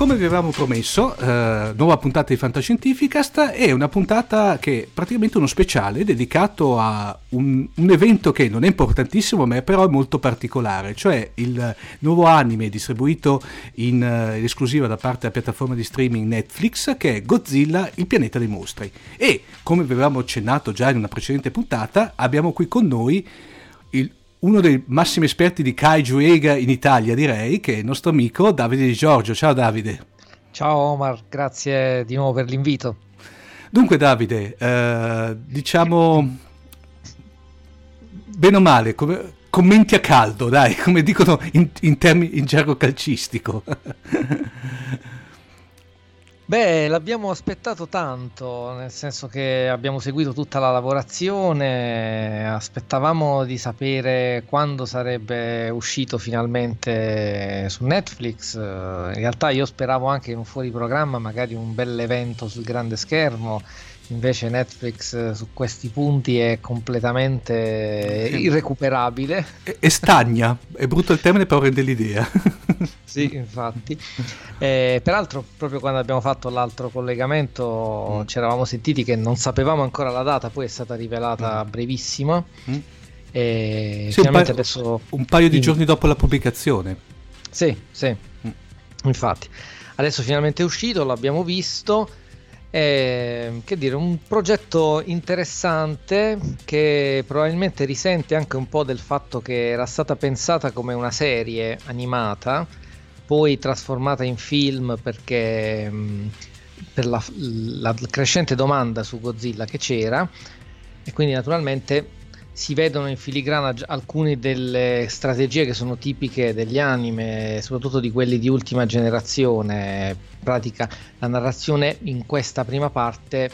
Come vi avevamo promesso, eh, nuova puntata di Fantascientificast è una puntata che è praticamente uno speciale dedicato a un, un, evento che non è importantissimo, ma è però molto particolare, cioè il nuovo anime distribuito in, uh, in esclusiva da parte della piattaforma di streaming Netflix, che è Godzilla, il pianeta dei mostri. E come vi avevamo accennato già in una precedente puntata, abbiamo qui con noi il uno dei massimi esperti di Kaiju Ega in Italia, direi, che è il nostro amico Davide Di Giorgio. Ciao Davide. Ciao Omar, grazie di nuovo per l'invito. Dunque Davide, eh, diciamo bene o male, come, commenti a caldo, dai, come dicono in, in, termini, in gergo calcistico. Beh, l'abbiamo aspettato tanto, nel senso che abbiamo seguito tutta la lavorazione, aspettavamo di sapere quando sarebbe uscito finalmente su Netflix. In realtà io speravo anche in un fuori programma, magari un bel evento sul grande schermo Invece Netflix eh, su questi punti è completamente irrecuperabile. E, e stagna, è brutto il termine però rende l'idea. sì, infatti. Eh, peraltro proprio quando abbiamo fatto l'altro collegamento mm. ci eravamo sentiti che non sapevamo ancora la data, poi è stata rivelata mm. brevissima. Mm. E sì, un, paio, adesso... un paio di giorni dopo la pubblicazione. Sì, sì. Mm. Infatti. Adesso finalmente è uscito, l'abbiamo visto è, che dire, un progetto interessante che probabilmente risente anche un po' del fatto che era stata pensata come una serie animata, poi trasformata in film perché per la, la crescente domanda su Godzilla che c'era. E quindi naturalmente si vedono in filigrana alcune delle strategie che sono tipiche degli anime, soprattutto di quelli di ultima generazione. In pratica la narrazione in questa prima parte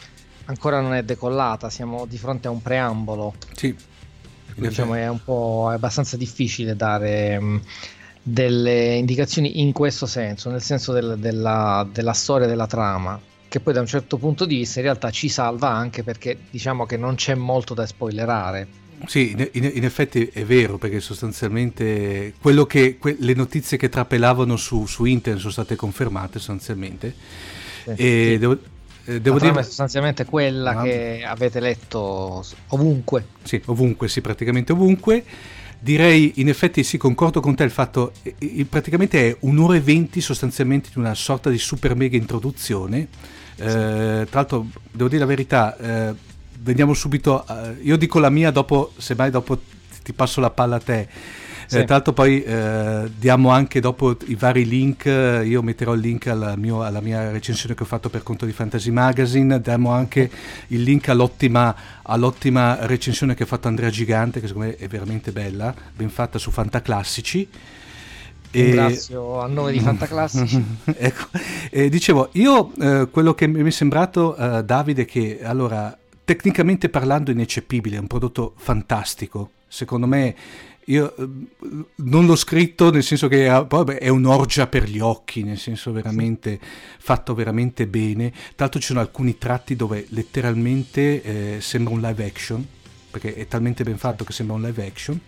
ancora non è decollata, siamo di fronte a un preambolo. Sì. Diciamo è un po' è abbastanza difficile dare mh, delle indicazioni in questo senso, nel senso del, della, della storia della trama che poi da un certo punto di vista in realtà ci salva anche perché diciamo che non c'è molto da spoilerare sì, in, in, effetti è vero, perché sostanzialmente quello che, que, le notizie che trapelavano su, su, internet sono state confermate sostanzialmente. Sì, e sì. devo, eh, devo dire... è sostanzialmente quella ah, che avete letto ovunque. Sì, ovunque, sì, praticamente ovunque. Direi, in effetti sì, concordo con te, il fatto, praticamente è un'ora e venti sostanzialmente di una sorta di super mega introduzione. Sì. Eh, tra l'altro, devo dire la verità, eh, veniamo subito, uh, io dico la mia, dopo, semmai dopo ti passo la palla a te. Sì. Eh, tra l'altro poi eh, diamo anche dopo i vari link, io metterò il link alla, mio, alla, mia recensione che ho fatto per conto di Fantasy Magazine, diamo anche il link all'ottima, all'ottima recensione che ha fatto Andrea Gigante, che secondo me è veramente bella, ben fatta su Fantaclassici. Ringrazio a nome di Fantaclassici. ecco, e dicevo, io eh, quello che mi è sembrato, eh, Davide, che allora tecnicamente parlando ineccepibile, è un prodotto fantastico. Secondo me io eh, non l'ho scritto nel senso che è un'orgia per gli occhi, nel senso veramente fatto veramente bene. L'altro ci sono alcuni tratti dove letteralmente eh, sembra un live action, perché è talmente ben fatto che sembra un live action.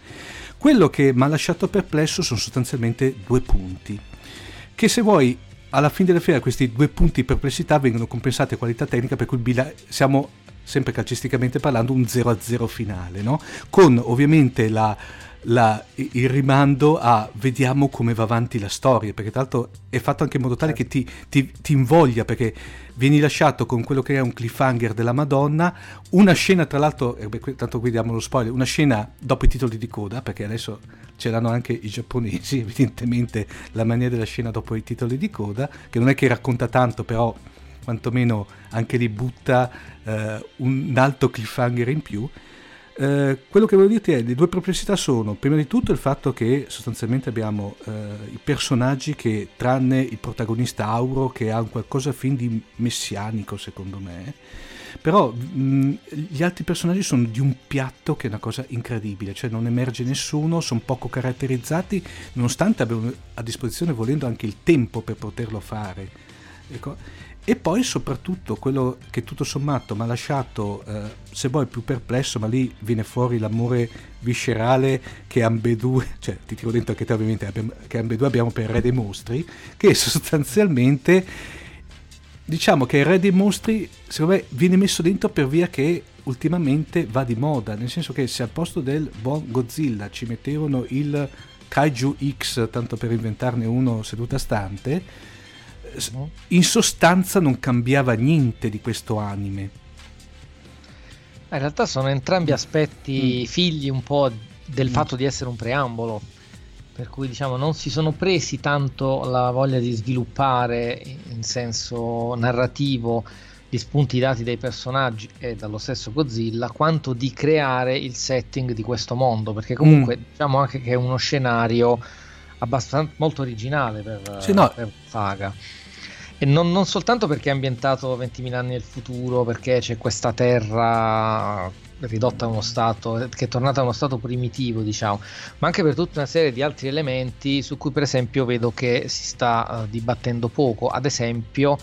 Quello che mi ha lasciato perplesso sono sostanzialmente due punti, che se vuoi alla fine della fiera questi due punti di perplessità vengono compensati a qualità tecnica per cui bila- siamo sempre calcisticamente parlando, un 0-0 finale, no? con ovviamente la, la, il rimando a vediamo come va avanti la storia, perché tra l'altro è fatto anche in modo tale che ti, ti, ti, invoglia, perché vieni lasciato con quello che è un cliffhanger della Madonna, una scena tra l'altro, eh beh, tanto qui diamo lo spoiler, una scena dopo i titoli di coda, perché adesso ce l'hanno anche i giapponesi, evidentemente la maniera della scena dopo i titoli di coda, che non è che racconta tanto, però quantomeno anche lì butta eh, un alto cliffhanger in più. Eh, quello che voglio dirti è le due perplessità sono prima di tutto il fatto che sostanzialmente abbiamo eh, i personaggi che tranne il protagonista Auro che ha un qualcosa fin di messianico secondo me però mh, gli altri personaggi sono di un piatto che è una cosa incredibile cioè non emerge nessuno sono poco caratterizzati nonostante abbiano a disposizione volendo anche il tempo per poterlo fare ecco e poi soprattutto quello che tutto sommato mi ha lasciato, eh, se vuoi, più perplesso, ma lì viene fuori l'amore viscerale che ambedue, cioè ti tiro dentro anche te ovviamente, che ambedue abbiamo per Re dei Mostri, che sostanzialmente diciamo che il Re dei Mostri secondo me viene messo dentro per via che ultimamente va di moda, nel senso che se al posto del buon Godzilla ci mettevano il Kaiju X, tanto per inventarne uno seduta stante, in sostanza non cambiava niente di questo anime. In realtà sono entrambi aspetti mm. figli un po' del mm. fatto di essere un preambolo, per cui diciamo non si sono presi tanto la voglia di sviluppare in senso narrativo gli spunti dati dai personaggi e dallo stesso Godzilla, quanto di creare il setting di questo mondo, perché comunque mm. diciamo anche che è uno scenario abbastanza molto originale per, sì, no. per Saga. E non, non, soltanto perché è ambientato 20.000 anni nel futuro, perché c'è questa terra ridotta a uno stato, che è tornata a uno stato primitivo, diciamo, ma anche per tutta una serie di altri elementi su cui per esempio vedo che si sta uh, dibattendo poco. Ad esempio,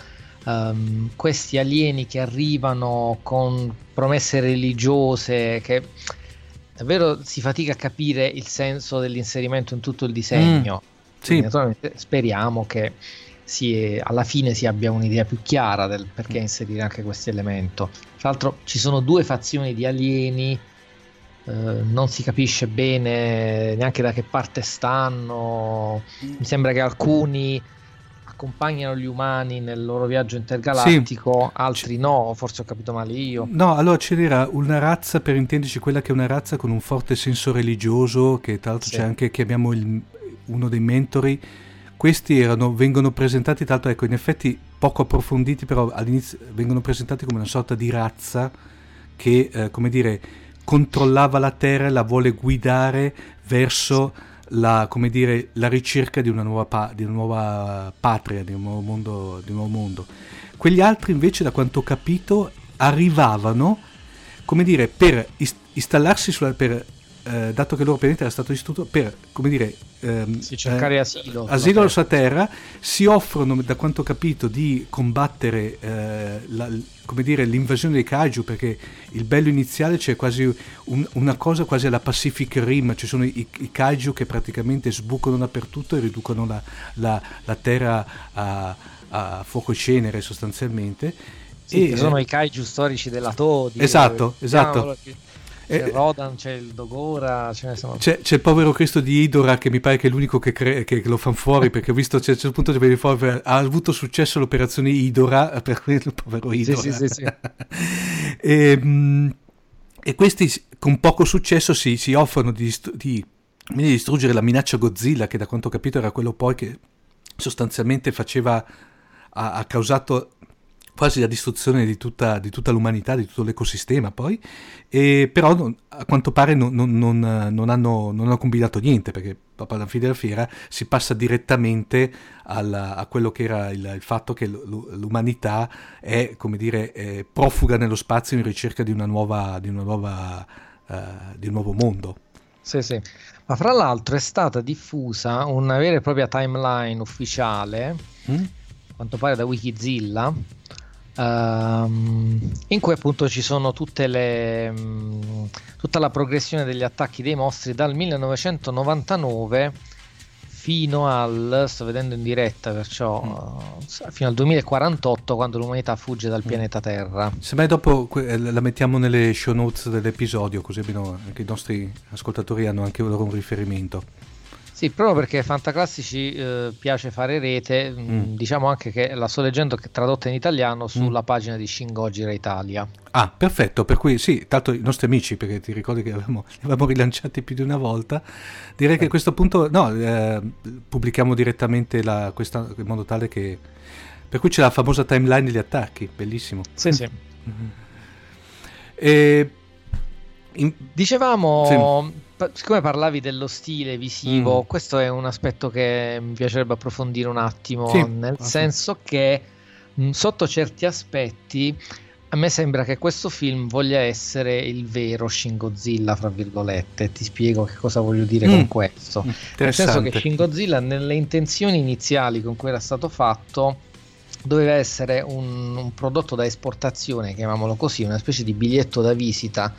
um, questi alieni che arrivano con promesse religiose che davvero si fatica a capire il senso dell'inserimento in tutto il disegno. Mm, sì. Naturalmente speriamo che si, alla fine si abbia un'idea più chiara del perché inserire anche questo elemento. Tra l'altro ci sono due fazioni di alieni, eh, non si capisce bene neanche da che parte stanno, mi sembra che alcuni accompagnano gli umani nel loro viaggio intergalattico, sì. altri no, forse ho capito male io. No, allora c'era una razza, per intenderci, quella che è una razza con un forte senso religioso, che tra l'altro sì. c'è anche, che abbiamo il, uno dei mentori questi erano, vengono presentati, tra l'altro, ecco, in effetti poco approfonditi, però all'inizio vengono presentati come una sorta di razza che, eh, come dire, controllava la Terra e la vuole guidare verso la, dire, la ricerca di una, nuova di una nuova patria, di un nuovo, mondo, di un nuovo mondo. Quegli altri invece, da quanto ho capito, arrivavano, come dire, per ist- installarsi sulla, per eh, dato che il loro pianeta era stato distrutto, per come dire, ehm, sì, cercare eh, asilo, asilo sulla terra. si offrono, da quanto ho capito, di combattere eh, la, come dire, l'invasione dei kaiju, perché il bello iniziale c'è quasi un, una cosa quasi alla Pacific Rim, ci sono i, i, kaiju che praticamente sbucano dappertutto e riducono la, la, la terra a, a fuoco e cenere sostanzialmente. Sì, e, sono i kaiju storici della Todi. Esatto, esatto. C'è eh, Rodan, c'è il Dogora, sono... c'è, c'è, il povero Cristo di Idora che mi pare che è l'unico che, cre- che lo fanno fuori perché ho visto c'è, c'è un punto dove fuori, ha avuto successo l'operazione Idora per il povero Idora. Sì, sì, sì, e, ehm, e, questi con poco successo si, si offrono di, di, di distruggere la minaccia Godzilla che da quanto ho capito era quello poi che sostanzialmente faceva ha causato quasi la distruzione di tutta, di tutta l'umanità, di tutto l'ecosistema poi, e però non, a quanto pare non, non, non, hanno, non hanno combinato niente, perché proprio alla fine della fiera si passa direttamente alla, a quello che era il, il, fatto che l'umanità è, come dire, è profuga nello spazio in ricerca di, una nuova, di, una nuova, uh, di un nuovo mondo. Sì, sì. Ma fra l'altro è stata diffusa una vera e propria timeline ufficiale, mm? a quanto pare da Wikizilla, Um, in cui appunto ci sono tutte le, um, tutta la progressione degli attacchi dei mostri dal 1999 fino al sto vedendo in diretta perciò mm. uh, fino al 2048 quando l'umanità fugge dal mm. pianeta Terra se mai dopo eh, la mettiamo nelle show notes dell'episodio così anche i nostri ascoltatori hanno anche loro un riferimento sì, proprio perché Fantaclassici eh, piace fare rete, mm. mm. diciamo anche che la sua leggenda è tradotta in italiano sulla mm. pagina di Shingogira Italia. Ah, perfetto, per cui sì, tanto i nostri amici, perché ti ricordi che avevamo, li avevamo rilanciati più di una volta, direi eh. che a questo punto no, eh, pubblichiamo direttamente la, questa, in modo tale che... Per cui c'è la famosa timeline degli attacchi, bellissimo. Sì, sì. Mm-hmm. E, in... Dicevamo... Sì siccome parlavi dello stile visivo, mm. questo è un aspetto che mi piacerebbe approfondire un attimo, sì. nel ah, senso sì. che mh, sotto certi aspetti a me sembra che questo film voglia essere il vero Shin Godzilla, fra virgolette. Ti spiego che cosa voglio dire mm. con questo. Nel senso che Shin Godzilla, nelle intenzioni iniziali con cui era stato fatto, doveva essere un, un prodotto da esportazione, chiamiamolo così, una specie di biglietto da visita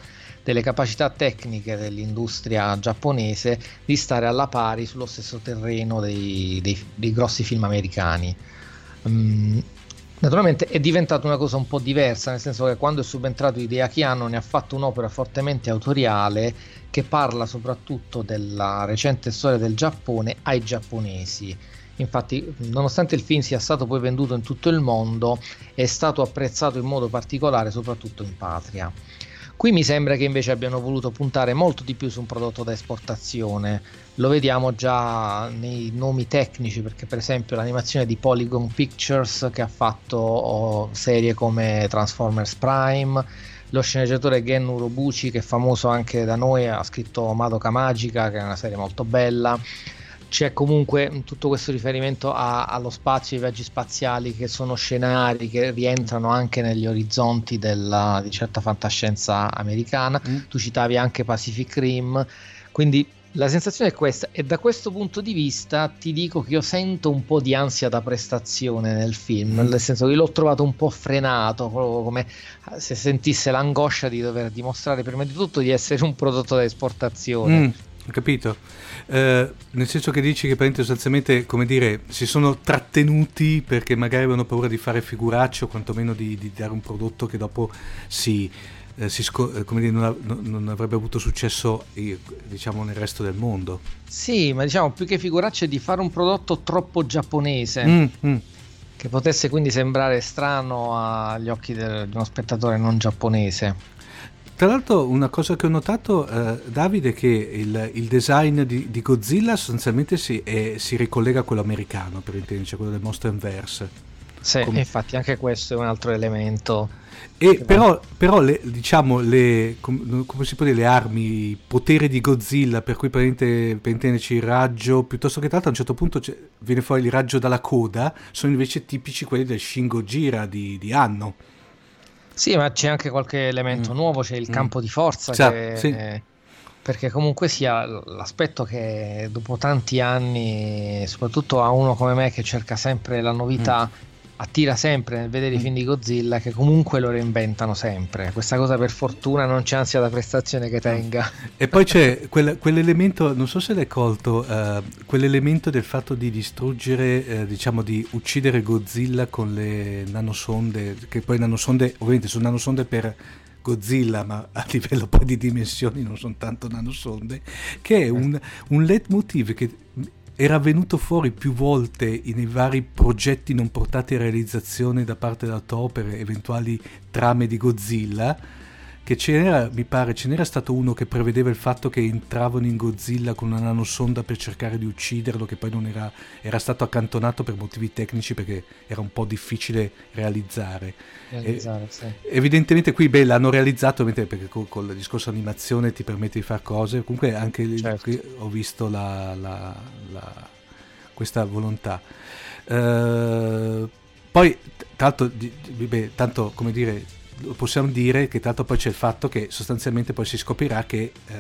delle capacità tecniche dell'industria giapponese di stare alla pari sullo stesso terreno dei, dei, dei grossi film americani. Um, naturalmente è diventata una cosa un po' diversa, nel senso che quando è subentrato Hideaki Anno ne ha fatto un'opera fortemente autoriale che parla soprattutto della recente storia del Giappone ai giapponesi. Infatti, nonostante il film sia stato poi venduto in tutto il mondo, è stato apprezzato in modo particolare soprattutto in patria. Qui mi sembra che invece abbiano voluto puntare molto di più su un prodotto da esportazione. Lo vediamo già nei nomi tecnici, perché per esempio l'animazione di Polygon Pictures che ha fatto oh, serie come Transformers Prime, lo sceneggiatore Gen Urobuchi che è famoso anche da noi, ha scritto Madoka Magica che è una serie molto bella c'è comunque tutto questo riferimento a, allo spazio, ai viaggi spaziali che sono scenari che rientrano anche negli orizzonti della, di certa fantascienza americana. Mm. Tu citavi anche Pacific Rim, quindi la sensazione è questa e da questo punto di vista ti dico che io sento un po' di ansia da prestazione nel film, mm. nel senso che l'ho trovato un po' frenato, proprio come se sentisse l'angoscia di dover dimostrare prima di tutto di essere un prodotto da esportazione. Mm ho capito. Eh, nel senso che dici che sostanzialmente, come dire, si sono trattenuti perché magari avevano paura di fare figuracce o quantomeno di, di dare un prodotto che dopo si, eh, si sco- eh, dire, non, av- non, avrebbe avuto successo diciamo, nel resto del mondo. Sì, ma diciamo più che figuracce di fare un prodotto troppo giapponese. Mm, mm. Che potesse quindi sembrare strano agli occhi di uno spettatore non giapponese. Tra l'altro una cosa che ho notato, eh, Davide, è che il, il design di, di, Godzilla sostanzialmente si, è, si, ricollega a quello americano, per intenderci, a quello del Monsterverse. Sì, Come... infatti anche questo è un altro elemento. E però, però le, diciamo, le, com, come si può dire, le armi, i poteri di Godzilla, per cui per, per intenderci il raggio, piuttosto che tanto a un certo punto viene fuori il raggio dalla coda, sono invece tipici quelli del Shin Gojira di, di Anno. Sì, ma c'è anche qualche elemento mm. nuovo, c'è il mm. campo di forza sì, che, sì. perché comunque sia l'aspetto che dopo tanti anni, soprattutto a uno come me che cerca sempre la novità, mm attira sempre nel vedere i mm. film di Godzilla che comunque lo reinventano sempre. Questa cosa per fortuna non c'è ansia da prestazione che tenga. E poi c'è quel, quell'elemento, non so se l'hai colto, uh, quell'elemento del fatto di distruggere, uh, diciamo di uccidere Godzilla con le nanosonde, che poi nanosonde ovviamente sono nanosonde per Godzilla, ma a livello poi di dimensioni non sono tanto nanosonde, che è un, un leitmotiv che era venuto fuori più volte nei vari progetti non portati a realizzazione da parte della Toho per eventuali trame di Godzilla che ce n'era, mi pare, ce n'era stato uno che prevedeva il fatto che entravano in Godzilla con una nanosonda per cercare di ucciderlo, che poi non era, era stato accantonato per motivi tecnici perché era un po' difficile realizzare. realizzare e, sì. Evidentemente qui beh, l'hanno realizzato perché con, con, il discorso animazione ti permette di fare cose, comunque anche certo. qui ho visto la, la, la, questa volontà. Uh, poi, tanto, beh, tanto come dire possiamo dire che tanto poi c'è il fatto che sostanzialmente poi si scoprirà che eh,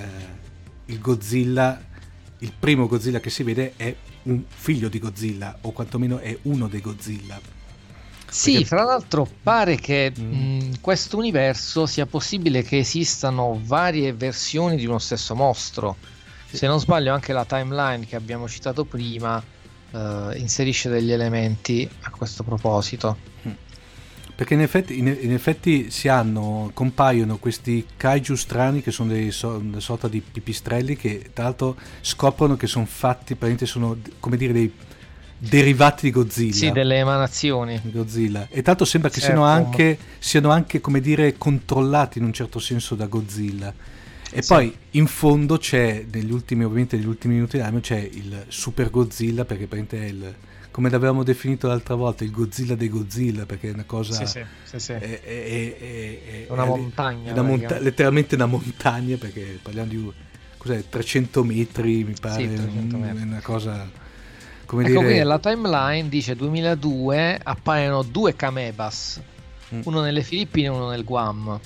il Godzilla, il primo Godzilla che si vede è un figlio di Godzilla o quantomeno è uno dei Godzilla. Sì, Perché... fra l'altro pare che mm. in questo universo sia possibile che esistano varie versioni di uno stesso mostro. Sì. Se non sbaglio anche la timeline che abbiamo citato prima uh, inserisce degli elementi a questo proposito. Mm perché in effetti, in, in effetti, si hanno, compaiono questi kaiju strani che sono dei so, una sorta di pipistrelli che tra l'altro scoprono che sono fatti, praticamente sono come dire dei derivati di Godzilla. Sì, delle emanazioni. Di Godzilla. E tanto sembra che certo. siano, anche, siano anche, come dire, controllati in un certo senso da Godzilla. E sì. poi in fondo c'è, negli ultimi, ovviamente negli ultimi minuti dell'anno, c'è il Super Godzilla, perché praticamente è il come l'avevamo definito l'altra volta, il Godzilla dei Godzilla, perché è una cosa... Sì, sì, sì, sì. È, è, è, una montagna. Una monta- letteralmente una montagna, perché parliamo di cos'è, 300 metri, mi pare, sì, metri. una cosa... Come ecco dire... qui nella timeline dice 2002 appaiono due Kamebas, mm. uno nelle Filippine e uno nel Guam.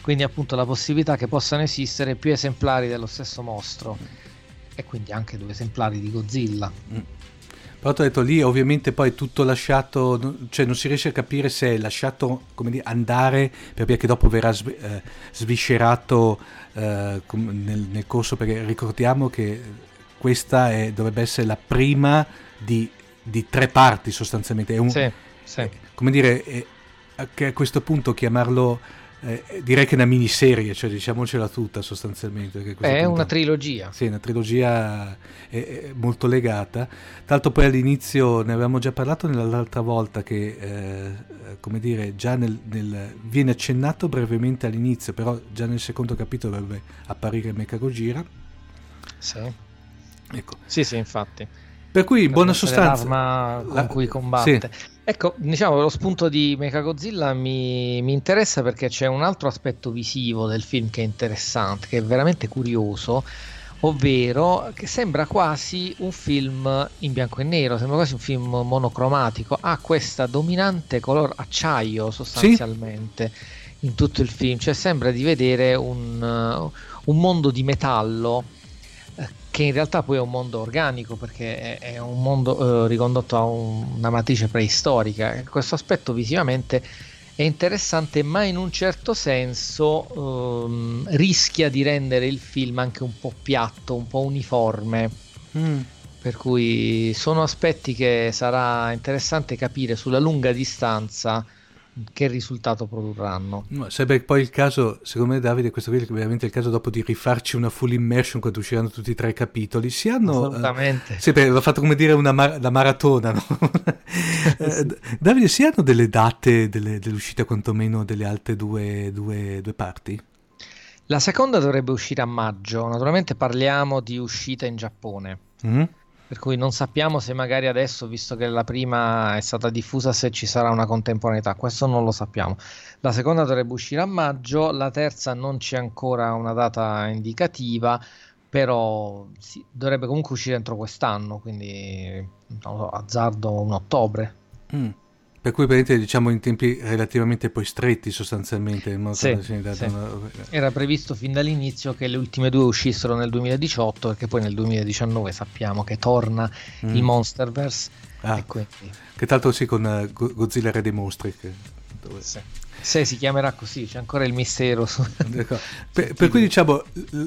Quindi appunto la possibilità che possano esistere più esemplari dello stesso mostro. Mm. E quindi anche due esemplari di Godzilla. Mm. Però ho detto lì ovviamente poi tutto lasciato, cioè non si riesce a capire se è lasciato come dire, andare per via che dopo verrà sv- eh, sviscerato eh, nel, nel, corso, perché ricordiamo che questa è, dovrebbe essere la prima di, di tre parti sostanzialmente. È un, sì, sì. Come dire, è, che a questo punto chiamarlo eh, direi che è una miniserie, cioè diciamocela tutta sostanzialmente. È punto, una trilogia. Sì, una trilogia è, è molto legata. L'altro poi all'inizio ne avevamo già parlato l'altra volta che, eh, come dire, già nel, nel, viene accennato brevemente all'inizio, però già nel secondo capitolo dovrebbe apparire Mecha Gojira. Sì. Ecco. Sì, sì, infatti. Per cui in buona sostanza... L'arma con la... cui combatte. Sì. Ecco, diciamo, lo spunto di Mechagodzilla mi, mi interessa perché c'è un altro aspetto visivo del film che è interessante, che è veramente curioso, ovvero che sembra quasi un film in bianco e nero, sembra quasi un film monocromatico, ha questa dominante color acciaio sostanzialmente sì. in tutto il film, cioè sembra di vedere un, un mondo di metallo che in realtà poi è un mondo organico perché è, un mondo eh, ricondotto a un, una matrice preistorica. Questo aspetto visivamente è interessante, ma in un certo senso ehm, rischia di rendere il film anche un po' piatto, un po' uniforme. Mm. Per cui sono aspetti che sarà interessante capire sulla lunga distanza che risultato produrranno. No, sarebbe poi il caso, secondo me Davide, questo qui è veramente il caso dopo di rifarci una full immersion quando usciranno tutti i tre capitoli. Si hanno... Assolutamente. Eh, sì, l'ho fatto come dire una mar- la maratona, no? eh, Davide, si hanno delle date delle, dell'uscita quantomeno delle altre due, due, due parti? La seconda dovrebbe uscire a maggio, naturalmente parliamo di uscita in Giappone. Mm-hmm per cui non sappiamo se magari adesso, visto che la prima è stata diffusa, se ci sarà una contemporaneità, questo non lo sappiamo. La seconda dovrebbe uscire a maggio, la terza non c'è ancora una data indicativa, però sì, dovrebbe comunque uscire entro quest'anno, quindi so, azzardo un ottobre. Mm. Per cui diciamo in tempi relativamente poi stretti sostanzialmente. Sì, sì. Una... Era previsto fin dall'inizio che le ultime due uscissero nel 2018 perché poi nel 2019 sappiamo che torna mm. il Monsterverse. Ah, quindi... Che tra l'altro sì con uh, Godzilla Re dei Mostri. Che... Dove... Sì. Se si chiamerà così, c'è ancora il mistero. Su... per, per, cui diciamo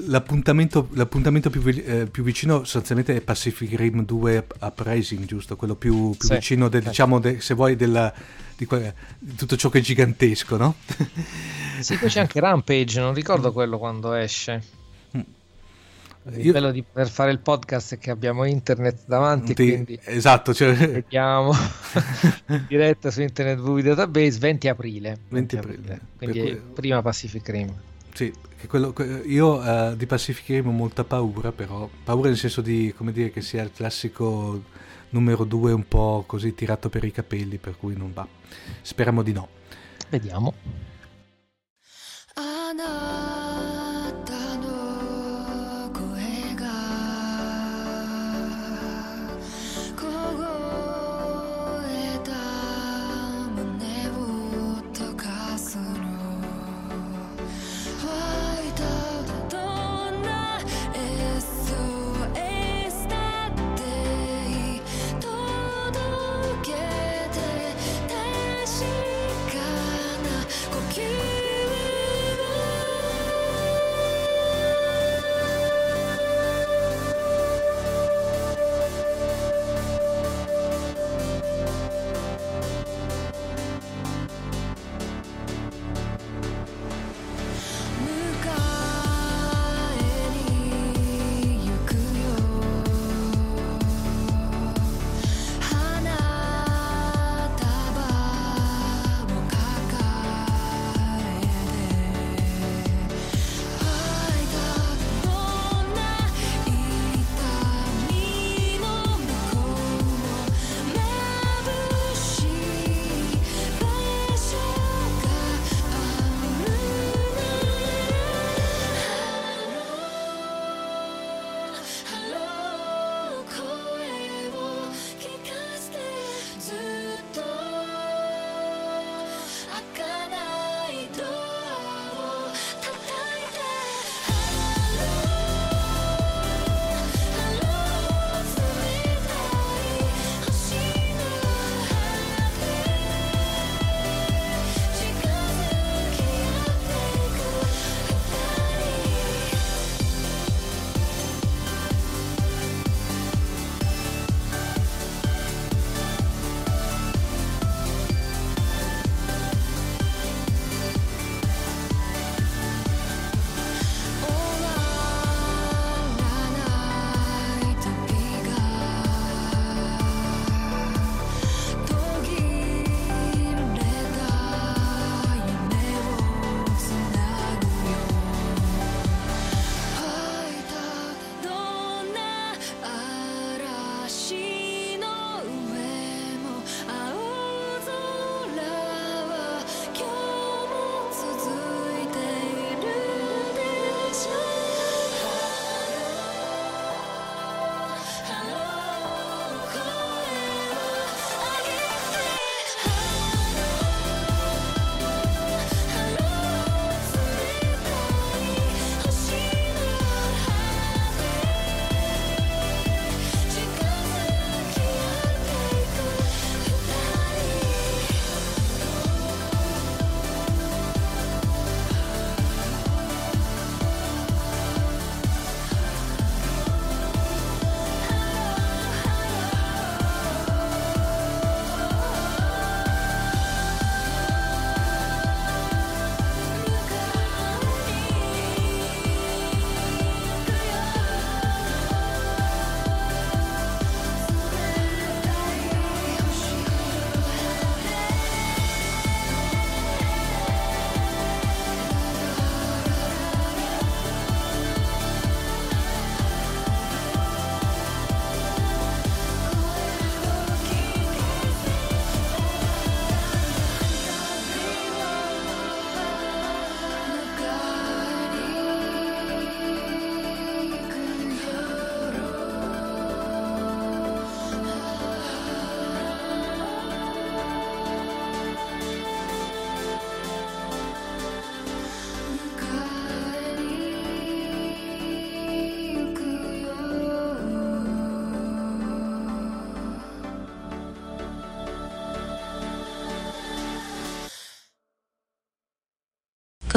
l'appuntamento, l'appuntamento più, eh, più, vicino sostanzialmente è Pacific Rim 2 Uprising, giusto? Quello più, più sì, vicino, del, diciamo, de, se vuoi, della, di, di, tutto ciò che è gigantesco, no? sì, poi c'è anche Rampage, non ricordo quello quando esce. Il Io... bello di poter fare il podcast è che abbiamo internet davanti, Ti... quindi esatto, cioè... vediamo diretta su Internet Movie Database 20 aprile. 20 aprile. Quindi cui... prima Pacific Rim. Sì, quello, io uh, di Pacific Rim ho molta paura, però paura nel senso di come dire che sia il classico numero 2 un po' così tirato per i capelli, per cui non va. Speriamo di no. Vediamo.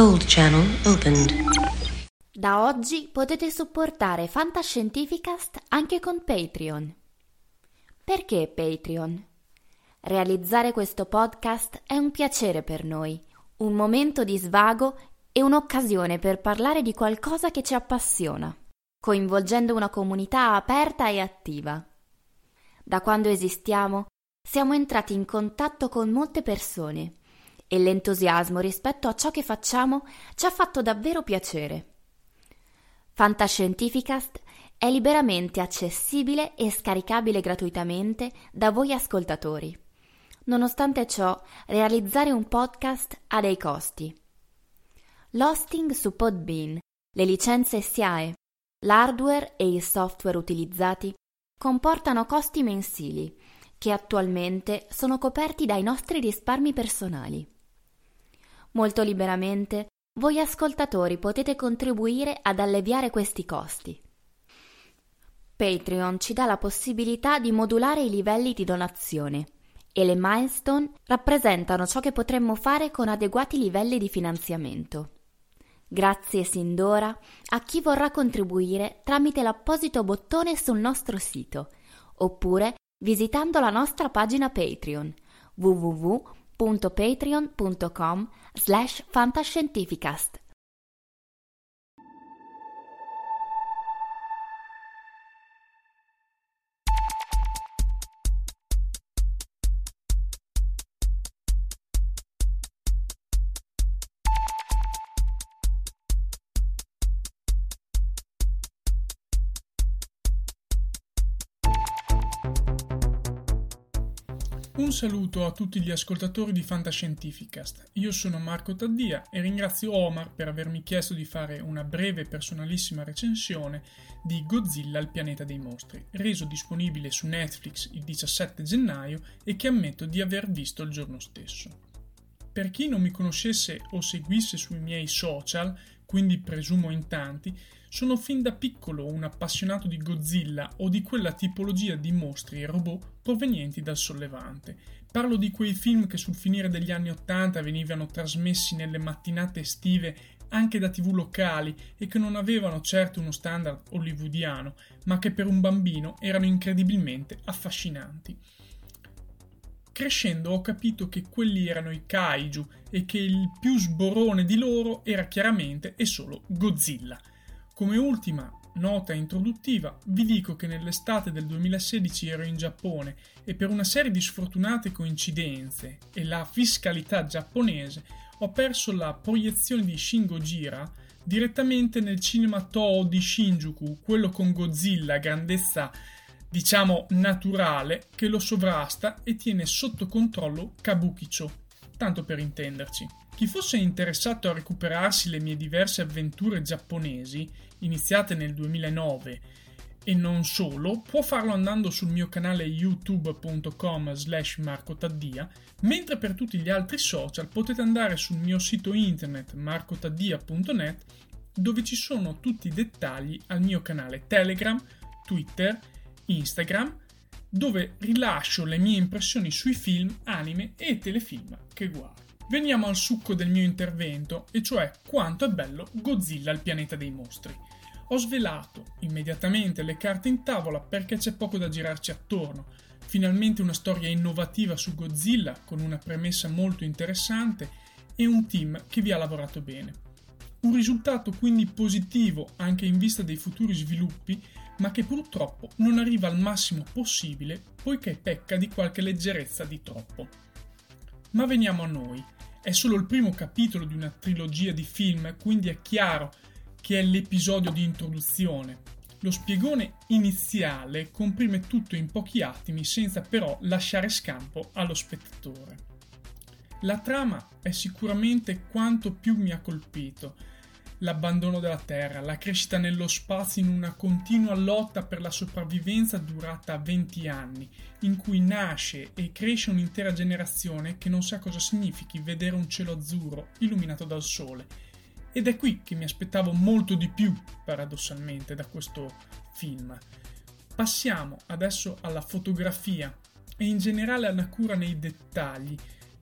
Gold channel opened. Da oggi potete supportare Fantascientificast anche con Patreon. Perché Patreon? Realizzare questo podcast è un piacere per noi, un momento di svago e un'occasione per parlare di qualcosa che ci appassiona, coinvolgendo una comunità aperta e attiva. Da quando esistiamo siamo entrati in contatto con molte persone e l'entusiasmo rispetto a ciò che facciamo ci ha fatto davvero piacere. Fantascientificast è liberamente accessibile e scaricabile gratuitamente da voi ascoltatori. Nonostante ciò, realizzare un podcast ha dei costi. L'hosting su Podbean, le licenze SIAE, l'hardware e il software utilizzati comportano costi mensili che attualmente sono coperti dai nostri risparmi personali. Molto liberamente voi ascoltatori potete contribuire ad alleviare questi costi. Patreon ci dà la possibilità di modulare i livelli di donazione e le milestone rappresentano ciò che potremmo fare con adeguati livelli di finanziamento. Grazie sin d'ora a chi vorrà contribuire tramite l'apposito bottone sul nostro sito oppure visitando la nostra pagina Patreon www.patreon.com slash fantascientificast saluto a tutti gli ascoltatori di Fantascientificast. Io sono Marco Taddia e ringrazio Omar per avermi chiesto di fare una breve e personalissima recensione di Godzilla il pianeta dei mostri, reso disponibile su Netflix il 17 gennaio e che ammetto di aver visto il giorno stesso. Per chi non mi conoscesse o seguisse sui miei social, quindi presumo in tanti, sono fin da piccolo un appassionato di Godzilla o di quella tipologia di mostri e robot provenienti dal sollevante. Parlo di quei film che sul finire degli anni Ottanta venivano trasmessi nelle mattinate estive anche da tv locali e che non avevano certo uno standard hollywoodiano, ma che per un bambino erano incredibilmente affascinanti. Crescendo ho capito che quelli erano i kaiju e che il più sborone di loro era chiaramente e solo Godzilla. Come ultima nota introduttiva vi dico che nell'estate del 2016 ero in Giappone e per una serie di sfortunate coincidenze e la fiscalità giapponese ho perso la proiezione di Shin Gojira direttamente nel cinema Toho di Shinjuku, quello con Godzilla, grandezza diciamo naturale, che lo sovrasta e tiene sotto controllo Kabukicho, tanto per intenderci. Chi fosse interessato a recuperarsi le mie diverse avventure giapponesi, iniziate nel 2009, e non solo, può farlo andando sul mio canale youtube.com slash marcotaddia, mentre per tutti gli altri social potete andare sul mio sito internet marcotaddia.net dove ci sono tutti i dettagli al mio canale Telegram, Twitter, Instagram, dove rilascio le mie impressioni sui film, anime e telefilm che guardo. Veniamo al succo del mio intervento, e cioè quanto è bello Godzilla il pianeta dei mostri. Ho svelato immediatamente le carte in tavola perché c'è poco da girarci attorno. Finalmente una storia innovativa su Godzilla con una premessa molto interessante e un team che vi ha lavorato bene. Un risultato quindi positivo anche in vista dei futuri sviluppi, ma che purtroppo non arriva al massimo possibile poiché pecca di qualche leggerezza di troppo. Ma veniamo a noi. È solo il primo capitolo di una trilogia di film, quindi è chiaro che è l'episodio di introduzione. Lo spiegone iniziale comprime tutto in pochi attimi senza però lasciare scampo allo spettatore. La trama è sicuramente quanto più mi ha colpito l'abbandono della Terra, la crescita nello spazio in una continua lotta per la sopravvivenza durata 20 anni, in cui nasce e cresce un'intera generazione che non sa cosa significhi vedere un cielo azzurro illuminato dal sole. Ed è qui che mi aspettavo molto di più, paradossalmente, da questo film. Passiamo adesso alla fotografia e in generale alla cura nei dettagli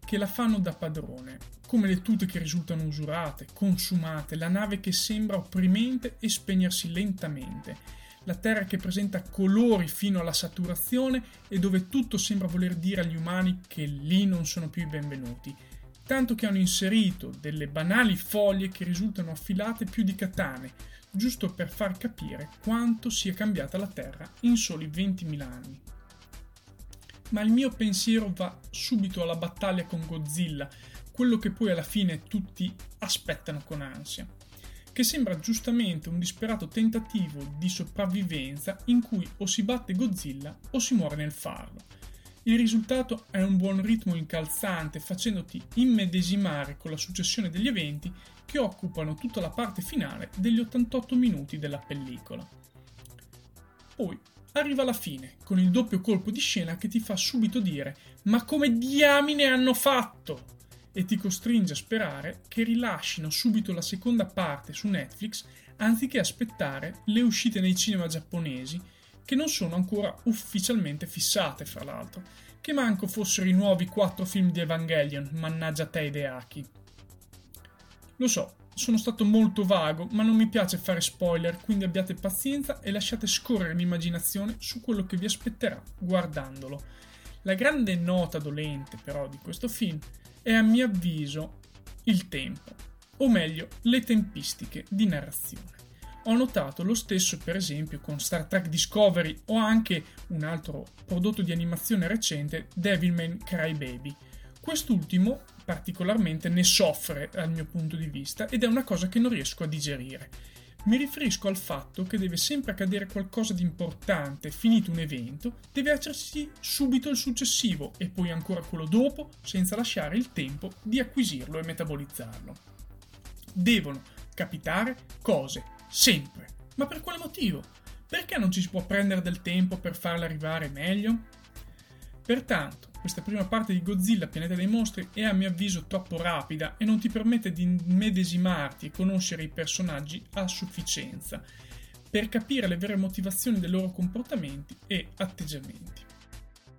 che la fanno da padrone come le tute che risultano usurate, consumate, la nave che sembra opprimente e spegnersi lentamente, la Terra che presenta colori fino alla saturazione e dove tutto sembra voler dire agli umani che lì non sono più i benvenuti, tanto che hanno inserito delle banali foglie che risultano affilate più di katane, giusto per far capire quanto sia cambiata la Terra in soli 20.000 anni. Ma il mio pensiero va subito alla battaglia con Godzilla, quello che poi alla fine tutti aspettano con ansia, che sembra giustamente un disperato tentativo di sopravvivenza in cui o si batte Godzilla o si muore nel farlo il risultato è un buon ritmo incalzante, facendoti immedesimare con la successione degli eventi che occupano tutta la parte finale degli 88 minuti della pellicola. Poi arriva la fine, con il doppio colpo di scena che ti fa subito dire ma come diamine hanno fatto? E ti costringe a sperare che rilascino subito la seconda parte su Netflix anziché aspettare le uscite nei cinema giapponesi che non sono ancora ufficialmente fissate, fra l'altro. Che manco fossero i nuovi quattro film di Evangelion, mannaggia te Ideaki. Lo so, sono stato molto vago, ma non mi piace fare spoiler, quindi abbiate pazienza e lasciate scorrere l'immaginazione su quello che vi aspetterà guardandolo. La grande nota dolente, però, di questo film è a mio avviso il tempo, o meglio, le tempistiche di narrazione. Ho notato lo stesso per esempio con Star Trek Discovery o anche un altro prodotto di animazione recente, Devilman Crybaby. Quest'ultimo particolarmente ne soffre dal mio punto di vista ed è una cosa che non riesco a digerire. Mi riferisco al fatto che deve sempre accadere qualcosa di importante, finito un evento, deve esserci subito il successivo e poi ancora quello dopo, senza lasciare il tempo di acquisirlo e metabolizzarlo. Devono capitare cose Sempre. Ma per quale motivo? Perché non ci si può prendere del tempo per farla arrivare meglio? Pertanto, questa prima parte di Godzilla Pianeta dei Mostri è a mio avviso troppo rapida e non ti permette di medesimarti e conoscere i personaggi a sufficienza per capire le vere motivazioni dei loro comportamenti e atteggiamenti.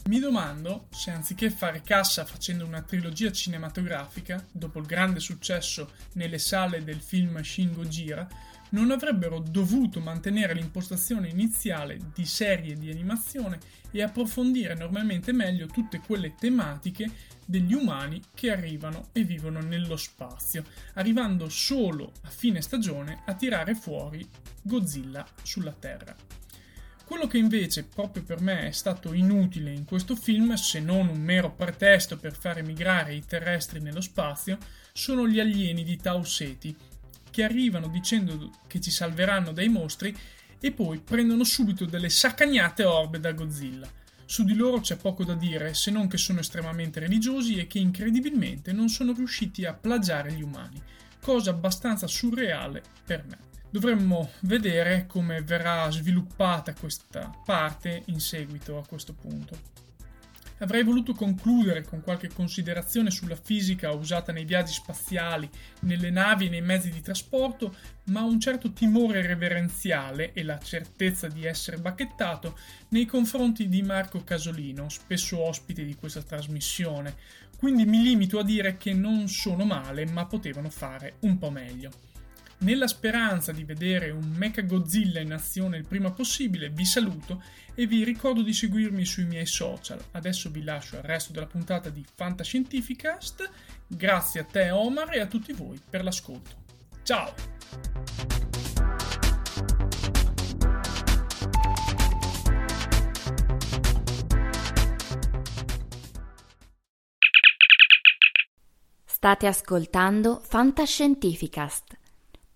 Mi domando se anziché fare cassa facendo una trilogia cinematografica, dopo il grande successo nelle sale del film Shin Gojira, non avrebbero dovuto mantenere l'impostazione iniziale di serie di animazione e approfondire normalmente meglio tutte quelle tematiche degli umani che arrivano e vivono nello spazio, arrivando solo a fine stagione a tirare fuori Godzilla sulla Terra. Quello che invece proprio per me è stato inutile in questo film, se non un mero pretesto per far emigrare i terrestri nello spazio, sono gli alieni di Tau Ceti, che arrivano dicendo che ci salveranno dai mostri e poi prendono subito delle saccagnate orbe da Godzilla. Su di loro c'è poco da dire se non che sono estremamente religiosi e che incredibilmente non sono riusciti a plagiare gli umani, cosa abbastanza surreale per me. Dovremmo vedere come verrà sviluppata questa parte in seguito a questo punto. Avrei voluto concludere con qualche considerazione sulla fisica usata nei viaggi spaziali, nelle navi e nei mezzi di trasporto, ma un certo timore reverenziale e la certezza di essere bacchettato nei confronti di Marco Casolino, spesso ospite di questa trasmissione, quindi mi limito a dire che non sono male, ma potevano fare un po' meglio. Nella speranza di vedere un Mecha Godzilla in azione il prima possibile, vi saluto e vi ricordo di seguirmi sui miei social. Adesso vi lascio al resto della puntata di Fantascientificast. Grazie a te Omar e a tutti voi per l'ascolto. Ciao! State ascoltando Fantascientificast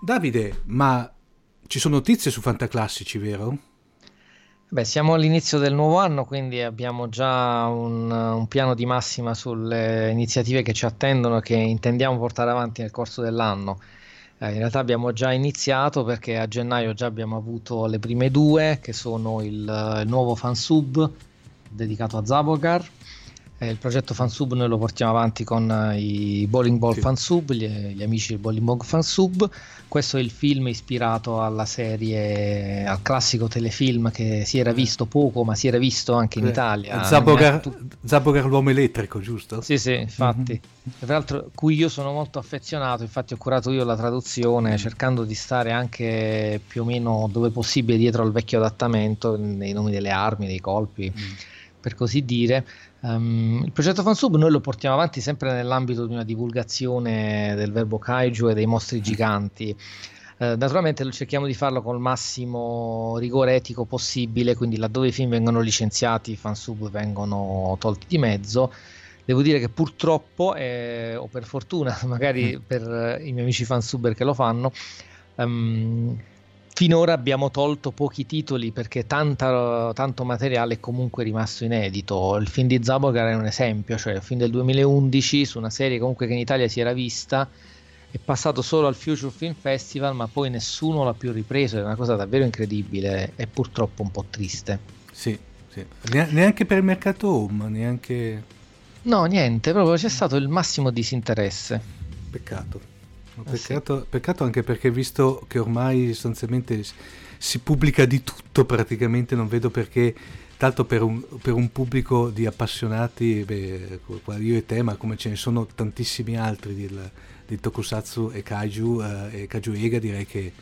Davide, ma ci sono notizie su Fantaclassici, vero? Beh, siamo all'inizio del nuovo anno, quindi abbiamo già un, un, piano di massima sulle iniziative che ci attendono e che intendiamo portare avanti nel corso dell'anno. Eh, in realtà abbiamo già iniziato perché a gennaio già abbiamo avuto le prime due, che sono il, il nuovo fansub dedicato a Zabogar eh, il progetto Fansub noi lo portiamo avanti con eh, i Bowling Ball sì. Fansub, gli, gli, amici del Bowling Ball Fansub. Questo è il film ispirato alla serie, al classico telefilm che si era visto poco, ma si era visto anche in eh, Italia. Zabogar, tu... Zabogar l'uomo elettrico, giusto? Sì, sì, infatti. Mm-hmm. Tra l'altro, cui io sono molto affezionato, infatti ho curato io la traduzione, mm. cercando di stare anche più o meno dove possibile dietro al vecchio adattamento, nei nomi delle armi, dei colpi. Mm per così dire. Um, il progetto Fansub noi lo portiamo avanti sempre nell'ambito di una divulgazione del verbo kaiju e dei mostri giganti. Uh, naturalmente cerchiamo di farlo con il massimo rigore etico possibile, quindi laddove i film vengono licenziati, i fansub vengono tolti di mezzo. Devo dire che purtroppo, eh, o per fortuna, magari mm. per i miei amici fansubber che lo fanno, um, finora abbiamo tolto pochi titoli perché tanta, tanto materiale è comunque rimasto inedito. Il film di Zabogar è un esempio, cioè il film del 2011 su una serie comunque che in Italia si era vista, è passato solo al Future Film Festival, ma poi nessuno l'ha più ripreso. È una cosa davvero incredibile e purtroppo un po' triste. Sì, sì. neanche per il mercato home, neanche... No, niente, proprio c'è stato il massimo disinteresse. Peccato. Peccato, sì. peccato, anche perché visto che ormai sostanzialmente si pubblica di tutto praticamente, non vedo perché, tanto per un, per un pubblico di appassionati, beh, io e te, ma come ce ne sono tantissimi altri di, di Tokusatsu e Kaiju eh, e Kaiju Ega, direi che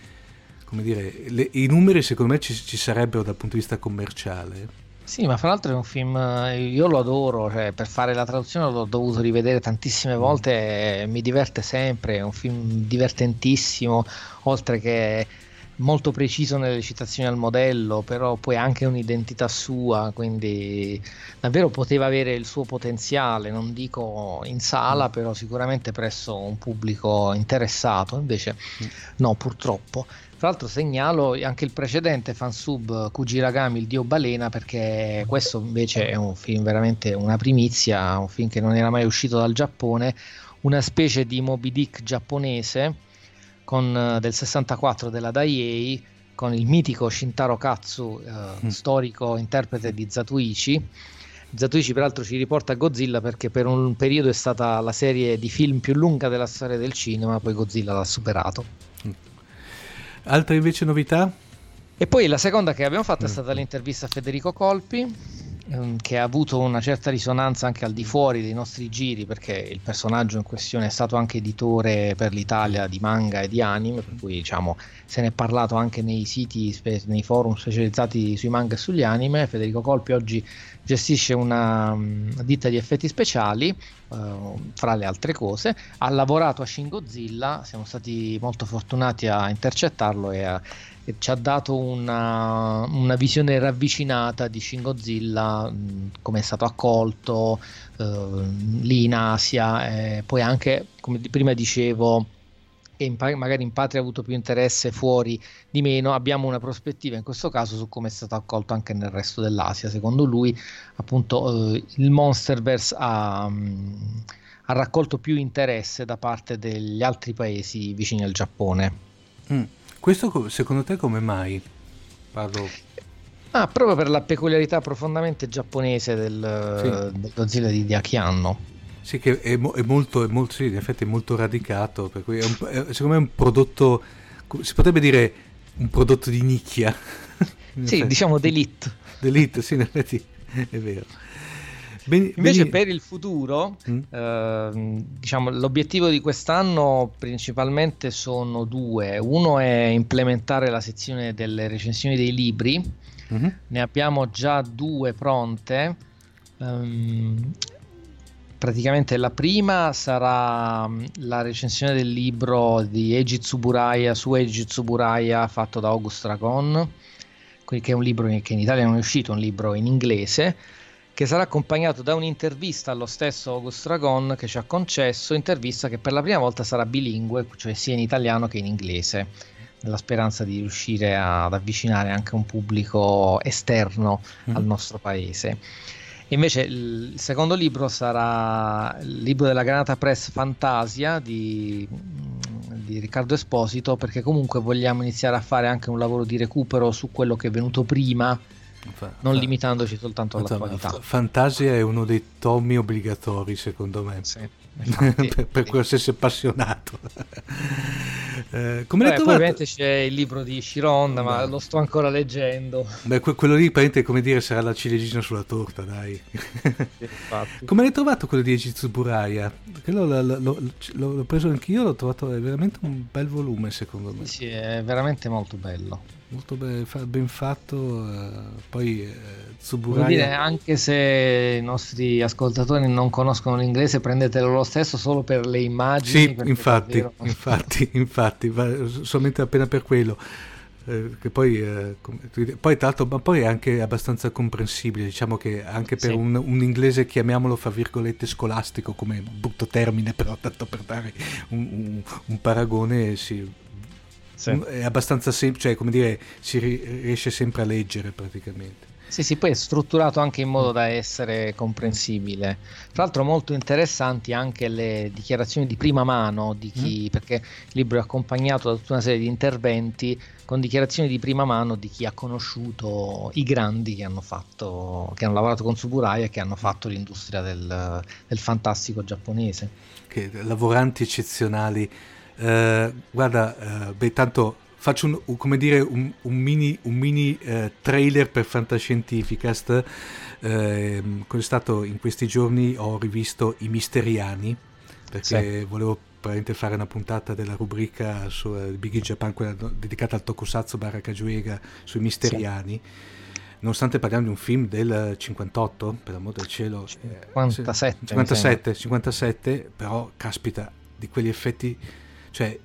come dire, le, i numeri secondo me ci, ci sarebbero dal punto di vista commerciale. Sì, ma fra l'altro è un film, io lo adoro, cioè, per fare la traduzione l'ho dovuto rivedere tantissime mm. volte, mi diverte sempre, è un film divertentissimo, oltre che molto preciso nelle citazioni al modello, però poi anche un'identità sua, quindi davvero poteva avere il suo potenziale, non dico in sala, mm. però sicuramente presso un pubblico interessato, invece mm. no, purtroppo. Tra l'altro segnalo anche il precedente fansub Kujiragami, il dio balena, perché questo invece è un film veramente una primizia, un film che non era mai uscito dal Giappone, una specie di Moby Dick giapponese con, eh, del 64 della Daiei con il mitico Shintaro Katsu, eh, mm. storico interprete di Zatuichi. Zatuichi peraltro ci riporta a Godzilla perché per un periodo è stata la serie di film più lunga della storia del cinema, poi Godzilla l'ha superato. Altre invece novità? E poi la seconda che abbiamo fatto è mm. stata l'intervista a Federico Colpi, ehm, che ha avuto una certa risonanza anche al di fuori dei nostri giri, perché il personaggio in questione è stato anche editore per l'Italia di manga e di anime, per cui diciamo se ne è parlato anche nei siti, nei forum specializzati sui manga e sugli anime. Federico Colpi oggi gestisce una, una ditta di effetti speciali, uh, fra le altre cose, ha lavorato a Shin Godzilla, siamo stati molto fortunati a intercettarlo e, a, ci ha dato una, una, visione ravvicinata di Shin Godzilla, come è stato accolto uh, lì in Asia, e poi anche, come prima dicevo, e in, magari in patria ha avuto più interesse fuori di meno, abbiamo una prospettiva in questo caso su come è stato accolto anche nel resto dell'Asia. Secondo lui, appunto, eh, il Monsterverse ha, um, ha, raccolto più interesse da parte degli altri paesi vicini al Giappone. Mm. Questo secondo te come mai? Parlo... Ah, proprio per la peculiarità profondamente giapponese del, sì. del Godzilla di Diachianno. Sì, che è, è, molto, è molto, sì, in effetti è molto radicato, per cui è un, è, secondo me è un prodotto, si potrebbe dire un prodotto di nicchia. sì, diciamo d'elite. D'elite, sì, in effetti è vero. Ben, Invece ben... per il futuro, mm? eh, diciamo, l'obiettivo di quest'anno principalmente sono due. Uno è implementare la sezione delle recensioni dei libri, mm-hmm. ne abbiamo già due pronte. Um, praticamente la prima sarà mm, la recensione del libro di Eiji Tsuburaya su Eiji Tsuburaya fatto da August Dragon, che è un libro che in Italia non è uscito, un libro in inglese, che sarà accompagnato da un'intervista allo stesso August Dragon che ci ha concesso, intervista che per la prima volta sarà bilingue, cioè sia in italiano che in inglese. nella speranza di riuscire ad avvicinare anche un pubblico esterno mm. al nostro paese. Invece il secondo libro sarà il libro della Granata Press Fantasia di, di, Riccardo Esposito, perché comunque vogliamo iniziare a fare anche un lavoro di recupero su quello che è venuto prima, fa, non fa, limitandoci soltanto alla qualità. Fantasia è uno dei tomi obbligatori, secondo me. Sì per, per qualsiasi appassionato. eh, come Beh, ovviamente c'è il libro di Shironda, ma lo sto ancora leggendo. Beh, quello lì, come dire, sarà la ciliegina sulla torta, dai. come l'hai trovato quello di Eiji Tsuburaya? Quello l'ho, preso anch'io, l'ho trovato è veramente un bel volume, secondo me. Sì, è veramente molto bello molto ben, fatto. Eh, poi eh, Tsuburaya... Dire, anche se i nostri ascoltatori non conoscono l'inglese, prendetelo lo stesso solo per le immagini. Sì, infatti, davvero... infatti, infatti, solamente appena per quello. Eh, che poi, eh, poi, tra l'altro, ma poi è anche abbastanza comprensibile, diciamo che anche per sì. un, un, inglese, chiamiamolo fra virgolette scolastico, come brutto termine, però tanto per dare un, un, un paragone, sì, sì. è abbastanza semplice, cioè come dire, si riesce sempre a leggere praticamente. Sì, sì, poi è strutturato anche in modo da essere comprensibile. Tra l'altro molto interessanti anche le dichiarazioni di prima mano di chi, mm. perché il libro è accompagnato da tutta una serie di interventi con dichiarazioni di prima mano di chi ha conosciuto i grandi che hanno, fatto, che hanno lavorato con Suburai e che hanno fatto l'industria del, del fantastico giapponese. Che, lavoranti eccezionali eh, guarda, eh, beh, tanto faccio un, come dire, un, un mini, un mini eh, trailer per Fantascientificast. Eh, stato in questi giorni ho rivisto I Misteriani perché sì. volevo fare una puntata della rubrica su uh, Big in Japan, quella dedicata al tokusatsu barra kajuega sui Misteriani. Sì nonostante parliamo di un film del 58, per l'amor del cielo, 57, 57, 57, però caspita, di quegli effetti cioè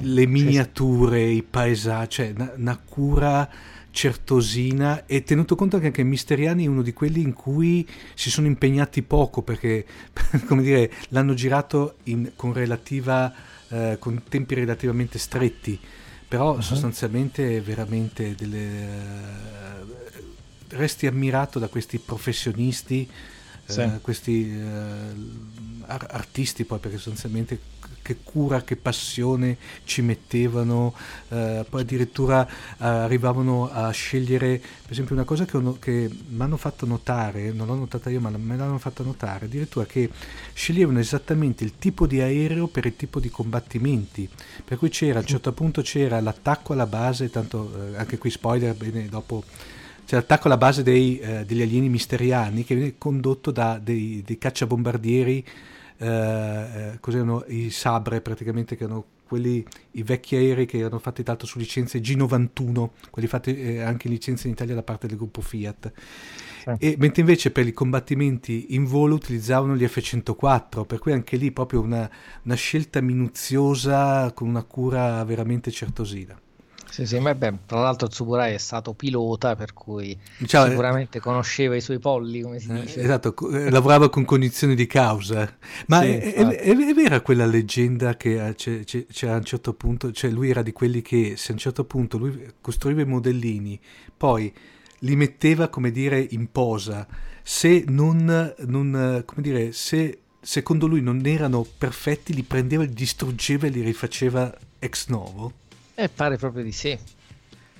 le miniature, i paesaggi, cioè una, una, cura certosina e tenuto conto che anche Misteriani è uno di quelli in cui si sono impegnati poco perché come dire l'hanno girato in, con, relativa, eh, con tempi relativamente stretti però uh-huh. sostanzialmente veramente delle, uh, resti ammirato da questi professionisti sì. uh, questi uh, artisti poi perché sostanzialmente che cura, che passione ci mettevano, eh, poi addirittura eh, arrivavano a scegliere, per esempio una cosa che, che mi hanno fatto notare, non l'ho notata io ma me l'hanno fatta notare, addirittura che sceglievano esattamente il tipo di aereo per il tipo di combattimenti, per cui c'era, a un certo punto c'era l'attacco alla base, tanto eh, anche qui spoiler, bene dopo c'è l'attacco alla base dei, eh, degli alieni misteriani che viene condotto da dei, dei cacciabombardieri eh, eh, cos'erano i Sabre praticamente che erano quelli, i vecchi aerei che erano fatti tanto su licenze G91, quelli fatti eh, anche in licenze in Italia da parte del gruppo Fiat. Sì. E, mentre invece per i combattimenti in volo utilizzavano gli F-104, per cui anche lì proprio una, una scelta minuziosa con una cura veramente certosina. Sì, sì, ma beh, tra l'altro Tsuburai è stato pilota, per cui diciamo, sicuramente conosceva i suoi polli, come si eh, dice. Esatto, eh, lavorava con cognizione di causa. Ma sì, è, è, è, è, vera quella leggenda che c'è, c'è, c'è, a un certo punto, cioè lui era di quelli che se a un certo punto lui costruiva i modellini, poi li metteva, come dire, in posa, se non, non come dire, se secondo lui non erano perfetti, li prendeva, li distruggeva e li rifaceva ex novo? Eh, pare proprio di sì.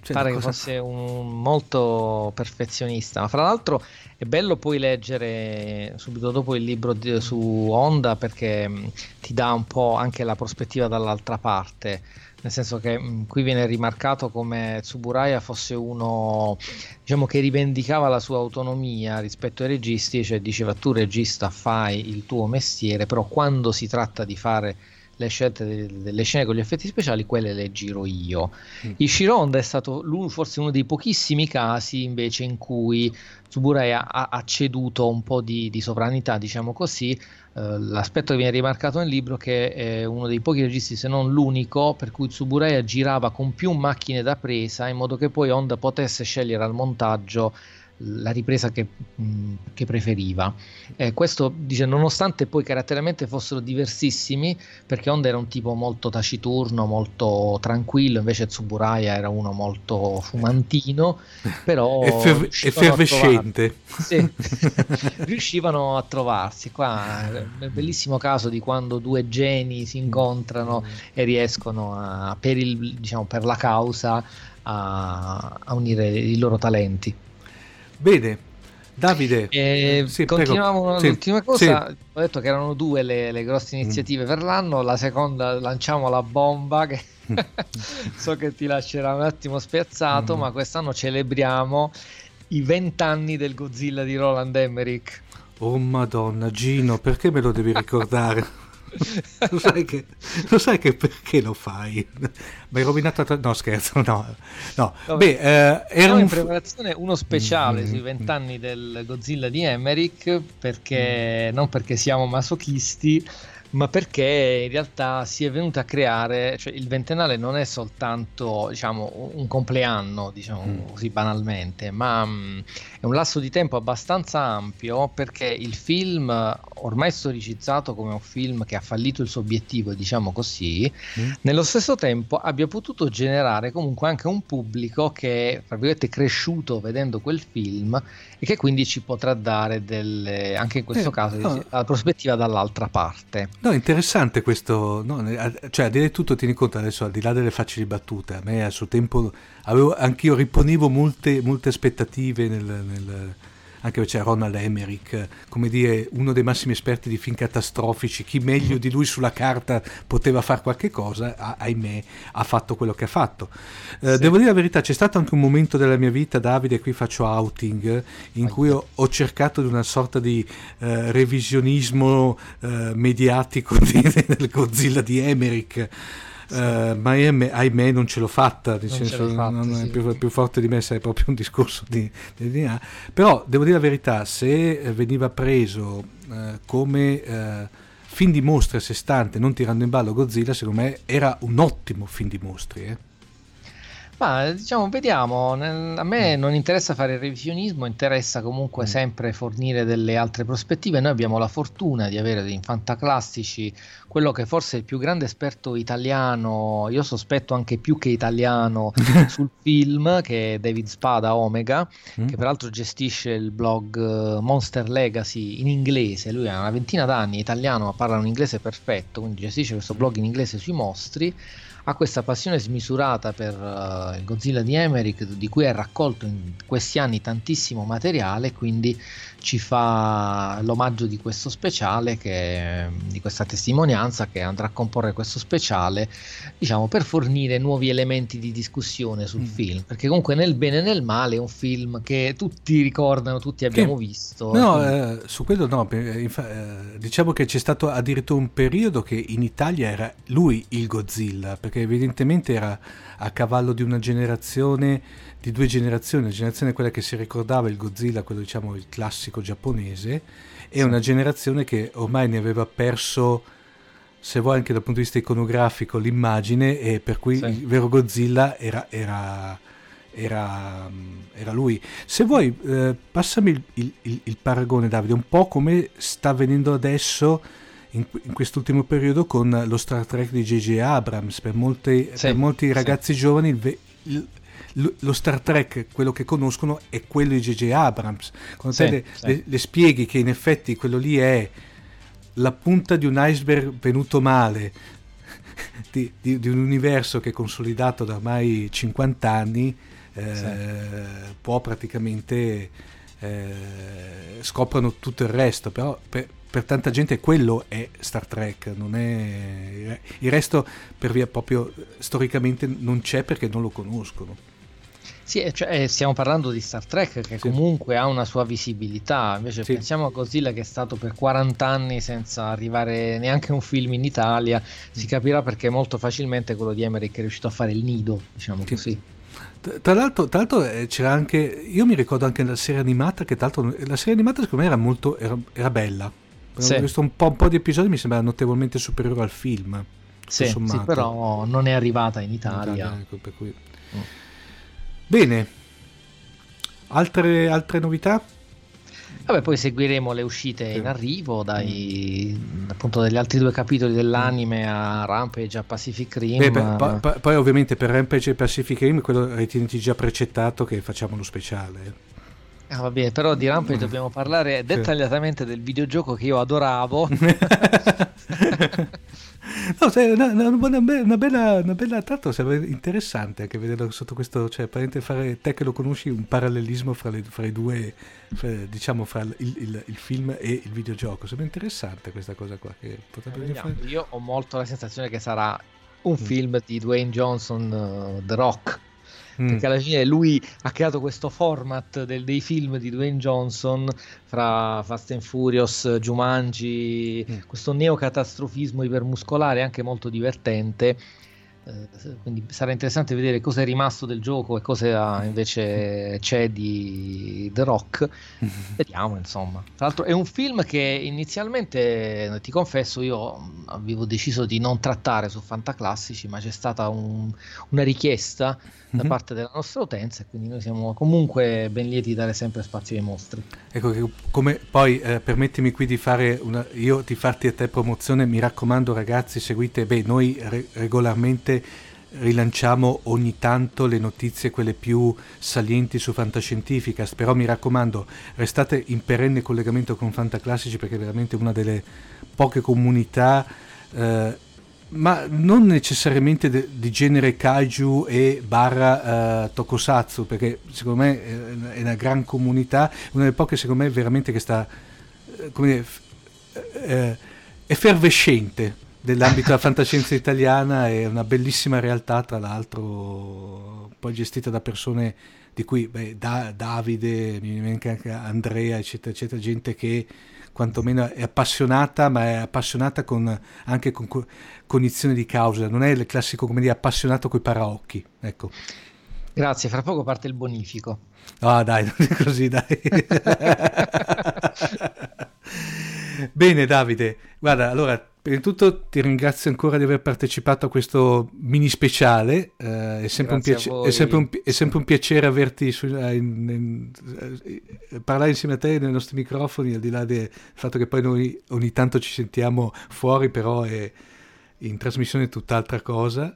Cioè, pare cosa... che fosse un molto perfezionista. Ma fra l'altro è bello poi leggere subito dopo il libro di, su Honda perché mh, mm, ti dà un po' anche la prospettiva dall'altra parte. Nel senso che mh, mm, qui viene rimarcato come Tsuburaya fosse uno diciamo, che rivendicava la sua autonomia rispetto ai registi, cioè diceva tu regista fai il tuo mestiere, però quando si tratta di fare le scelte delle, delle scene con gli effetti speciali, quelle le giro io. Mm. Ishironda è stato forse uno dei pochissimi casi invece in cui Tsuburaya ha, ha ceduto un po' di, di sovranità, diciamo così. Uh, l'aspetto che viene rimarcato nel libro è che è uno dei pochi registi, se non l'unico, per cui Tsuburaya girava con più macchine da presa in modo che poi Honda potesse scegliere al montaggio la ripresa che, mh, che preferiva. Eh, questo dice, nonostante poi caratterialmente fossero diversissimi, perché Honda era un tipo molto taciturno, molto tranquillo, invece Tsuburaya era uno molto fumantino, però Effer- effervescente. Sì, riuscivano a trovarsi. Qua è un bellissimo caso di quando due geni si incontrano e riescono a, per, il, diciamo, per la causa a, a unire i loro talenti. Bene, Davide, eh, sì, continuiamo sì, l'ultima cosa. Sì. Ho detto che erano due le, le grosse mm. iniziative mm. per l'anno. La seconda lanciamo la bomba che so che ti lascerà un attimo spiazzato, mm. ma quest'anno celebriamo i vent'anni del Godzilla di Roland Emmerich. Oh madonna, Gino, perché me lo devi ricordare? lo, sai che, lo sai che perché lo fai? Mi hai rovinato. Tra... No, scherzo, no. no. Beh, eh, era un... in preparazione uno speciale mm-hmm. sui vent'anni del Godzilla di Emmerich, perché mm. non perché siamo masochisti ma perché in realtà si è venuto a creare, cioè il ventennale non è soltanto diciamo, un compleanno, diciamo mm. così banalmente, ma mh, mm, è un lasso di tempo abbastanza ampio perché il film, ormai storicizzato come un film che ha fallito il suo obiettivo, diciamo così, mm. nello stesso tempo abbia potuto generare comunque anche un pubblico che è cresciuto vedendo quel film e che quindi ci potrà dare delle, anche in questo eh, caso no. la prospettiva dall'altra parte. No, interessante questo, no, cioè a dire tutto tieni conto adesso al di là delle facili battute, a me a suo tempo avevo, anch'io riponevo molte, molte aspettative nel, nel anche c'è Ronald Emmerich, come dire, uno dei massimi esperti di film catastrofici, chi meglio di lui sulla carta poteva fare qualche cosa, ahimè, ha fatto quello che ha fatto. Eh, sì. Devo dire la verità, c'è stato anche un momento della mia vita, Davide, qui faccio outing, in ah, cui ho, ho, cercato di una sorta di eh, revisionismo eh, mediatico di, del Godzilla di Emmerich Uh, ma ahimè, ahimè, non ce l'ho fatta, nel senso fatta, non sì. è più, più, forte di me, è proprio un discorso di, di DNA. Però devo dire la verità, se veniva preso uh, come uh, film di mostre a sé stante, non tirando in ballo Godzilla, secondo me era un ottimo film di mostri. Ma diciamo, vediamo. A me mm. non interessa fare il revisionismo, interessa comunque mm. sempre fornire delle altre prospettive. Noi abbiamo la fortuna di avere in Fantaclassici quello che forse è il più grande esperto italiano, io sospetto anche più che italiano, sul film, che è David Spada Omega, mm. che peraltro gestisce il blog eh, Monster Legacy in inglese. Lui ha una ventina d'anni, italiano, ma parla un inglese perfetto, quindi gestisce questo blog in inglese sui mostri ha questa passione smisurata per uh, il Godzilla di Emmerich, di cui ha raccolto in questi anni tantissimo materiale, quindi ci fa l'omaggio di questo speciale, che, di questa testimonianza che andrà a comporre questo speciale, diciamo, per fornire nuovi elementi di discussione sul mm. film, perché comunque nel bene e nel male è un film che tutti ricordano, tutti abbiamo che, visto. No, eh, su quello no, infa- eh, diciamo che c'è stato addirittura un periodo che in Italia era lui il Godzilla, perché evidentemente era a cavallo di una generazione, di due generazioni, una generazione quella che si ricordava il Godzilla, quello diciamo il classico giapponese, e una generazione che ormai ne aveva perso, se vuoi anche dal punto di vista iconografico, l'immagine e per cui sì. il vero Godzilla era, era, era, era lui. Se vuoi, eh, passami il, il, il, paragone Davide, un po' come sta avvenendo adesso in, quest'ultimo periodo con lo Star Trek di J.J. Abrams. Per, molti, sì, per molti ragazzi sì. giovani il, lo Star Trek, quello che conoscono, è quello di J.J. Abrams. Quando sì, te le, le, le, spieghi che in effetti quello lì è la punta di un iceberg venuto male, di, di, di un universo che è consolidato da ormai 50 anni, eh, può praticamente eh, scoprono tutto il resto, però per, per tanta gente quello è Star Trek, non è... il resto per via proprio storicamente non c'è perché non lo conoscono. Sì, cioè, eh, stiamo parlando di Star Trek che sì. comunque ha una sua visibilità, invece sì. pensiamo a Godzilla che è stato per 40 anni senza arrivare neanche un film in Italia, si mm. capirà perché molto facilmente quello di Emmerich è riuscito a fare il nido, diciamo sì. così. Tra l'altro, tra l'altro eh, c'era anche, io mi ricordo anche la serie animata, che tra l'altro la serie animata secondo me era molto, era, era bella, sì. Ho visto un po', un po', di episodi, mi sembra notevolmente superiore al film. Sì, sì, però non è arrivata in Italia. In Italia ecco, cui... mm. Bene, Altre, altre novità? Vabbè, poi seguiremo le uscite sì. in arrivo, dai appunto dagli altri due capitoli dell'anime a Rampage a Pacific Rim. Beh, per, pa, pa, poi ovviamente per Rampage e Pacific Rim quello ritieniti già precettato che facciamo lo speciale. Ah, va bene, però di Rampage mm. dobbiamo parlare dettagliatamente del videogioco che io adoravo. No, sei una, una, una, bella, una bella tanto interessante anche vederlo sotto questo, cioè fare te che lo conosci un parallelismo fra, le, fra i due, fra, diciamo fra il, il, il, film e il videogioco, sarebbe interessante questa cosa qua. Fare... Io ho molto la sensazione che sarà un mm. film di Dwayne Johnson, uh, The Rock, mm. perché alla fine lui ha creato questo format del, dei film di Dwayne Johnson fra Fast and Furious, Jumanji, mm. questo neocatastrofismo ipermuscolare anche molto divertente quindi sarà interessante vedere cosa è rimasto del gioco e cosa invece c'è di The Rock. Vediamo, insomma. Tra l'altro è un film che inizialmente, ti confesso, io avevo deciso di non trattare su Fantaclassici, ma c'è stata un, una richiesta da mm-hmm. parte della nostra utenza e quindi noi siamo comunque ben lieti di dare sempre spazio ai mostri. Ecco, come, poi eh, permettimi qui di fare una, io di farti a te promozione, mi raccomando ragazzi, seguite, beh, noi re- regolarmente rilanciamo ogni tanto le notizie quelle più salienti su Fantascientificast però mi raccomando restate in perenne collegamento con Fantaclassici perché è veramente una delle poche comunità eh, ma non necessariamente de, di genere kaiju e barra uh, tokusatsu, perché secondo me eh, è una gran comunità, una delle poche secondo me veramente che sta, eh, come dire, eh, effervescente dell'ambito della fantascienza italiana, è una bellissima realtà tra l'altro, poi gestita da persone di cui beh, da, Davide, mi viene anche Andrea, eccetera, eccetera, gente che quantomeno è appassionata, ma è appassionata con, anche con cognizione di causa, non è il classico come dire appassionato coi paraocchi. Ecco. Grazie, fra poco parte il bonifico. Ah, dai, non è così, dai. Bene, Davide. Guarda, allora Prima di tutto ti ringrazio ancora di aver partecipato a questo mini speciale, uh, è, sempre piace- è, sempre un, è, sempre un piacere averti su, uh, in, in, uh, parlare insieme a te nei nostri microfoni, al di là del fatto che poi noi ogni tanto ci sentiamo fuori, però è in trasmissione è tutt'altra cosa.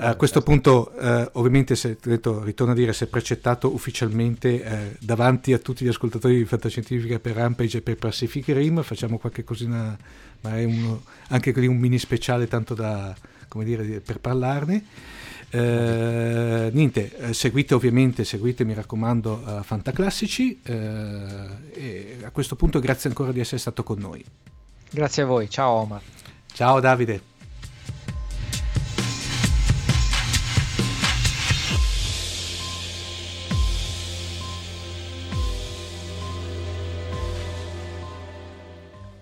A questo punto, eh, ovviamente, se, detto, ritorno a dire, si è precettato ufficialmente eh, davanti a tutti gli ascoltatori di Fantascientifica per Rampage e per Pacific Rim, facciamo qualche cosina, magari uno, anche lì un mini speciale tanto da, come dire, per parlarne. Eh, niente, eh, seguite ovviamente, seguite mi raccomando uh, Fantaclassici eh, e a questo punto grazie ancora di essere stato con noi. Grazie a voi, ciao Omar. Ciao Davide.